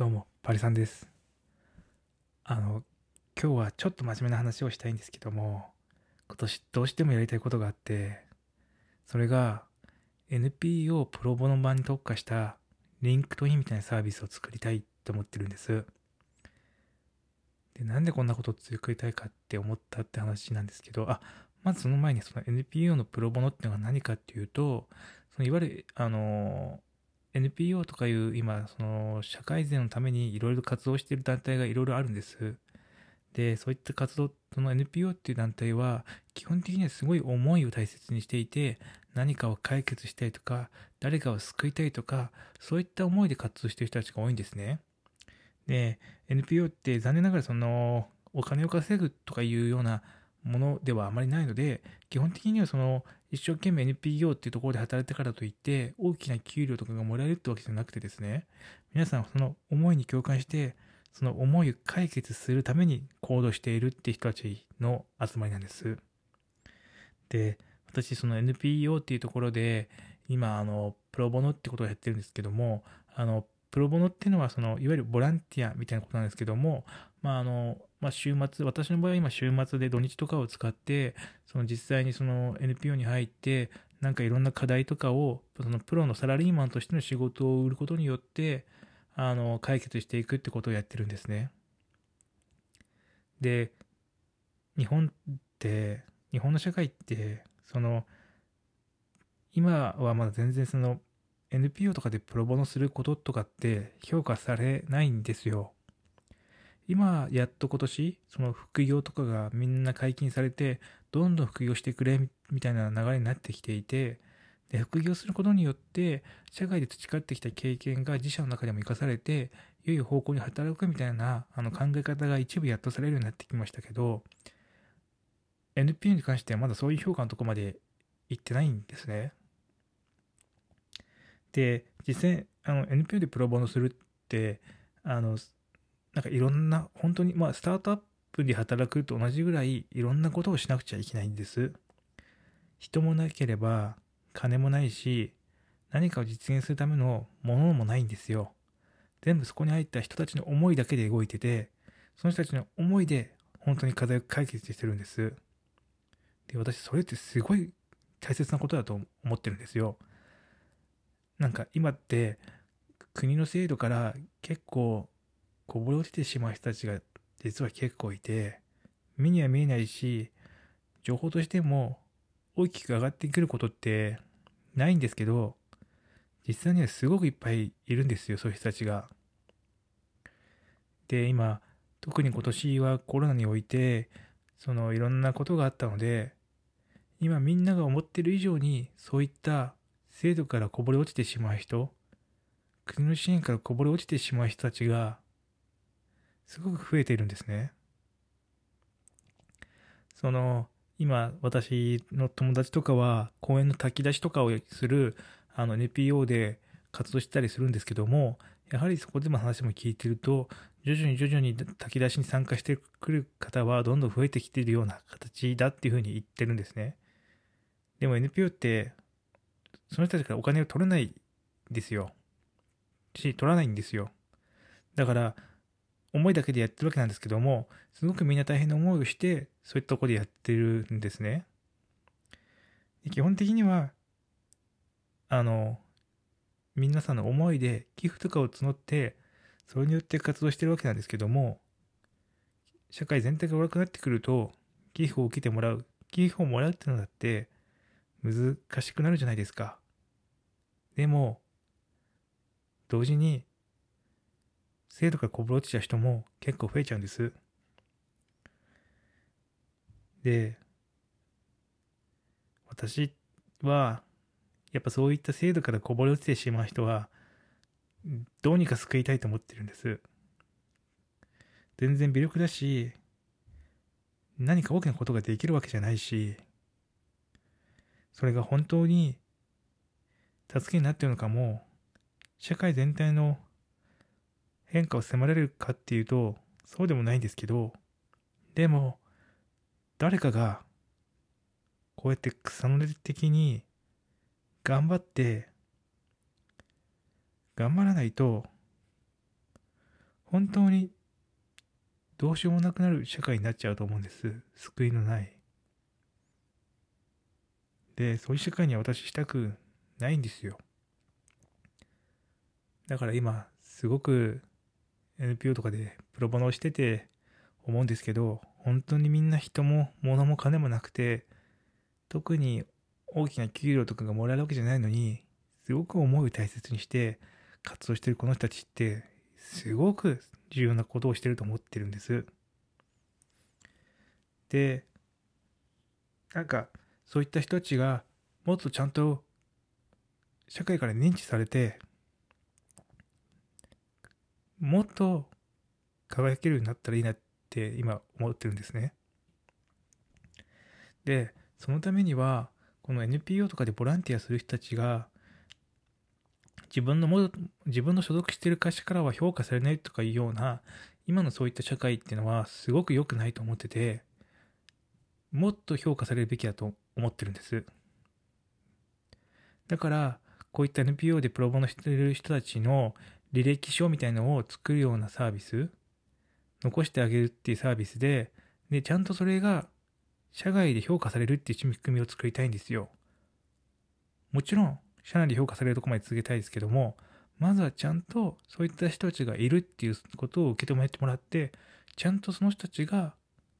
どうも、パリさんです。あの、今日はちょっと真面目な話をしたいんですけども、今年どうしてもやりたいことがあって、それが NPO プロボノ版に特化した LinkedIn みたいなサービスを作りたいと思ってるんです。で、なんでこんなことを作りたいかって思ったって話なんですけど、あ、まずその前にその NPO のプロボノっていうのが何かっていうと、そのいわゆる、あの、NPO とかいう今、その社会善のためにいろいろ活動している団体がいろいろあるんです。で、そういった活動、その NPO っていう団体は、基本的にはすごい思いを大切にしていて、何かを解決したいとか、誰かを救いたいとか、そういった思いで活動している人たちが多いんですね。で、NPO って残念ながらその、お金を稼ぐとかいうようなものではあまりないので、基本的にはその、一生懸命 NPO っていうところで働いたからといって、大きな給料とかがもらえるってわけじゃなくてですね、皆さんその思いに共感して、その思いを解決するために行動しているって人たちの集まりなんです。で、私その NPO っていうところで、今、あの、プロボノってことをやってるんですけども、あの、プロボノっていうのは、その、いわゆるボランティアみたいなことなんですけども、まあ、あの、まあ、週末、私の場合は今週末で土日とかを使って、その実際にその NPO に入って、なんかいろんな課題とかを、そのプロのサラリーマンとしての仕事を売ることによって、あの、解決していくってことをやってるんですね。で、日本って、日本の社会って、その、今はまだ全然その NPO とかでプロボノすることとかって評価されないんですよ。今、やっと今年、その副業とかがみんな解禁されて、どんどん副業してくれみたいな流れになってきていて、で、副業することによって、社会で培ってきた経験が自社の中でも活かされて、良い方向に働くみたいなあの考え方が一部やっとされるようになってきましたけど、NPO に関してはまだそういう評価のとこまで行ってないんですね。で、実際、あの、NPO でプロボノするって、あの、なんかいろんな、本当に、まあ、スタートアップで働くと同じぐらい、いろんなことをしなくちゃいけないんです。人もなければ、金もないし、何かを実現するためのものもないんですよ。全部そこに入った人たちの思いだけで動いてて、その人たちの思いで本当に課題を解決してるんです。で、私、それってすごい大切なことだと思ってるんですよ。なんか今って国の制度から結構こぼれ落ちてしまう人たちが実は結構いて、目には見えないし、情報としても大きく上がってくることってないんですけど、実際にはすごくいっぱいいるんですよ、そういう人たちが。で、今、特に今年はコロナにおいて、そのいろんなことがあったので、今みんなが思ってる以上にそういった制度からこぼれ落ちてしまう人、国の支援からこぼれ落ちてしまう人たちが、すごく増えているんですね。その、今、私の友達とかは、公園の炊き出しとかをする、あの、NPO で活動したりするんですけども、やはりそこでも話も聞いてると、徐々に徐々に炊き出しに参加してくる方はどんどん増えてきているような形だっていうふうに言ってるんですね。でも NPO って、その人たちからお金を取れないんですよ。し、取らないんですよ。だから、思いだけでやってるわけなんですけども、すごくみんな大変な思いをして、そういったとこでやってるんですね。で基本的には、あの、皆さんの思いで寄付とかを募って、それによって活動してるわけなんですけども、社会全体が悪くなってくると、寄付を受けてもらう、寄付をもらうってのだって、難しくなるじゃないですか。でも、同時に、制度からこぼれ落ちちゃう人も結構増えちゃうんです。で、私は、やっぱそういった制度からこぼれ落ちてしまう人は、どうにか救いたいと思ってるんです。全然微力だし、何か大きなことができるわけじゃないし、それが本当に助けになってるのかも、社会全体の変化を迫られるかっていうと、そうでもないんですけど、でも、誰かが、こうやって草の根的に頑張って、頑張らないと、本当にどうしようもなくなる社会になっちゃうと思うんです。救いのない。で、そういう社会には私したくないんですよ。だから今、すごく NPO とかでプロボノをしてて思うんですけど、本当にみんな人も物も金もなくて、特に大きな給料とかがもらえるわけじゃないのに、すごく思いを大切にして活動してるこの人たちって、すごく重要なことをしてると思ってるんです。で、なんか、そういった人たちがもっとちゃんと社会から認知されて、もっと輝けるようになったらいいなって今思ってるんですね。で、そのためには、この NPO とかでボランティアする人たちが、自分のも、自分の所属している会社からは評価されないとかいうような、今のそういった社会っていうのはすごく良くないと思ってて、もっと評価されるべきだと思ってるんです。だから、こういった NPO でプロボノしてる人たちの履歴書みたいのを作るようなサービス、残してあげるっていうサービスで、で、ちゃんとそれが社外で評価されるっていう仕組みを作りたいんですよ。もちろん、社内で評価されるとこまで続けたいですけども、まずはちゃんとそういった人たちがいるっていうことを受け止めてもらって、ちゃんとその人たちが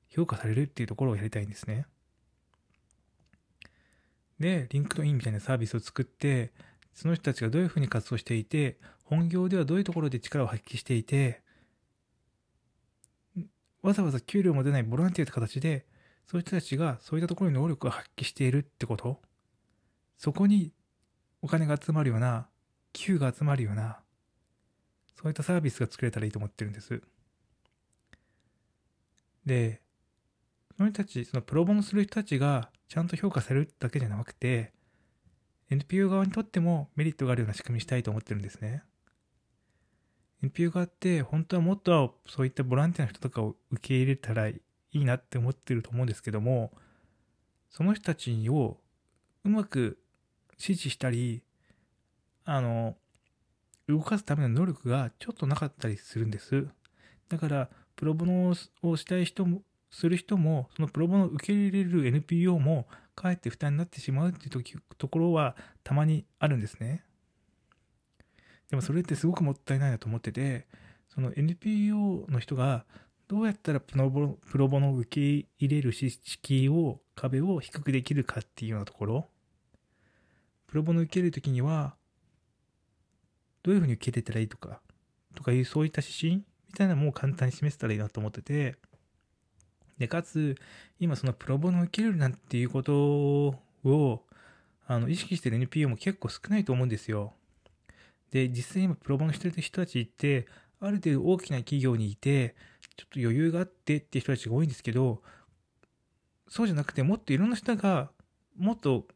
評価されるっていうところをやりたいんですね。で、 LinkedIn みたいなサービスを作って、その人たちがどういうふうに活動していて、本業ではどういうところで力を発揮していて、わざわざ給料も出ないボランティアって形で、そういう人たちがそういったところに能力を発揮しているってことそこにお金が集まるような、給が集まるような、そういったサービスが作れたらいいと思ってるんです。で、その人たち、そのプロボノする人たちがちゃんと評価されるだけじゃなくて、NPO 側にとってもメリットがあるような仕組みにしたいと思ってるんですね。NPO 側って本当はもっとそういったボランティアの人とかを受け入れたらいいなって思ってると思うんですけども、その人たちをうまく指示したり、あの、動かすための能力がちょっとなかったりするんです。だから、プロボノをしたい人も、する人も、そのプロボノを受け入れる NPO も、かえって負担になってしまうっていうところはたまにあるんですね。でもそれってすごくもったいないなと思ってて、その NPO の人がどうやったらプロボプロボノを受け入れる敷を、壁を低くできるかっていうようなところ、プロボノ受けるときには、どういうふうに受け入れたらいいとか、とかいうそういった指針みたいなのも簡単に示せたらいいなと思ってて、で、かつ、今そのプロボノを受けるなんていうことを、あの、意識してる NPO も結構少ないと思うんですよ。で、実際今プロボノしてる人たちって、ある程度大きな企業にいて、ちょっと余裕があってっていう人たちが多いんですけど、そうじゃなくてもっといろんな人がもっと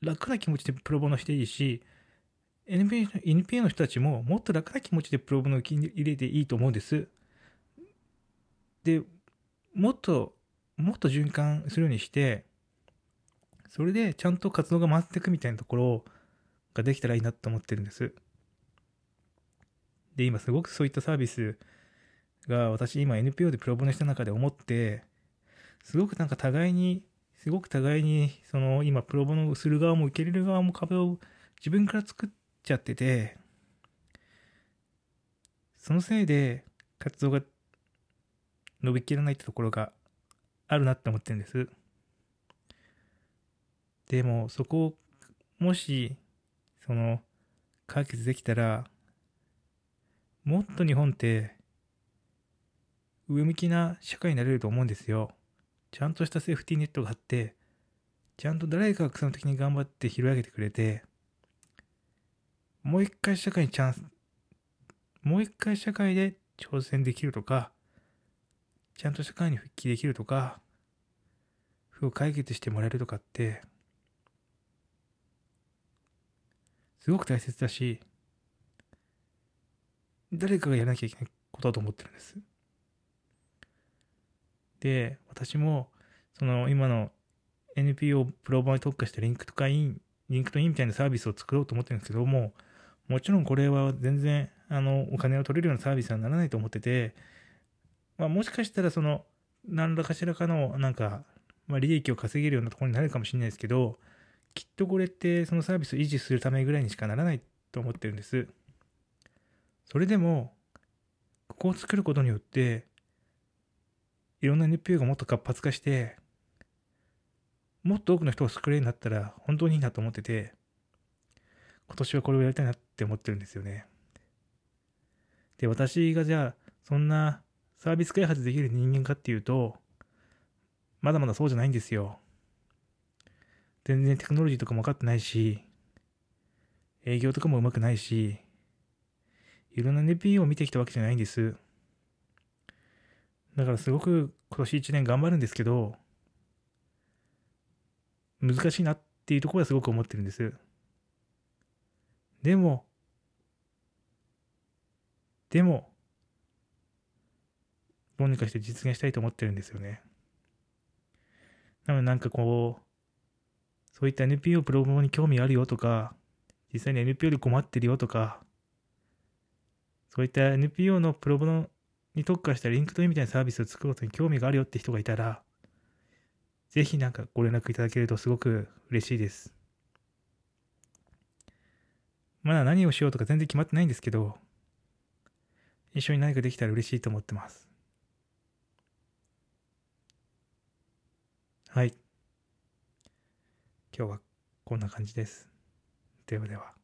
楽な気持ちでプロボノしていいし、NPA, NPA の人たちももっと楽な気持ちでプロボノを受け入れていいと思うんです。で、もっと、もっと循環するようにして、それでちゃんと活動が回っていくみたいなところができたらいいなと思ってるんです。で、今すごくそういったサービスが私今 NPO でプロボノした中で思って、すごくなんか互いに、すごく互いに、その今プロボノする側も受け入れる側も壁を自分から作っちゃってて、そのせいで活動が伸びきらないってところがあるなって思ってるんです。でもそこをもしその解決できたらもっと日本って上向きな社会になれると思うんですよ。ちゃんとしたセーフティーネットがあって、ちゃんと誰かがその時に頑張って拾い上げてくれて、もう一回社会にチャンス、もう一回社会で挑戦できるとか、ちゃんと社会に復帰できるとか、負を解決してもらえるとかって、すごく大切だし、誰かがやらなきゃいけないことだと思ってるんです。で、私も、その今の NPO プロボに特化したリンクとかイン、LinkedIn みたいなサービスを作ろうと思ってるんですけども、もちろんこれは全然、あの、お金を取れるようなサービスはならないと思ってて、まあ、もしかしたらその、何らかしらかの、なんか、まあ、利益を稼げるようなところになるかもしれないですけど、きっとこれってそのサービスを維持するためぐらいにしかならないと思ってるんです。それでも、ここを作ることによって、いろんな NPO がもっと活発化して、もっと多くの人を救えるようになったら本当にいいなと思ってて、今年はこれをやりたいなって思ってるんですよね。で、私がじゃあ、そんなサービス開発できる人間かっていうと、まだまだそうじゃないんですよ。全然テクノロジーとかも分かってないし、営業とかもうまくないし、いろんな NPO を見てきたわけじゃないんです。だからすごく今年1年頑張るんですけど、難しいなっていうところはすごく思ってるんです。でも、でも、どうにかして実現したいと思ってるんですよね。なのでなんかこう、そういった NPO プロボに興味あるよとか、実際に NPO で困ってるよとか、そういった NPO のプロボノに特化した LinkedIn みたいなサービスを作ることに興味があるよって人がいたら、ぜひなんかご連絡いただけるとすごく嬉しいです。まだ何をしようとか全然決まってないんですけど、一緒に何かできたら嬉しいと思ってます。はい。今日はこんな感じです。ではでは。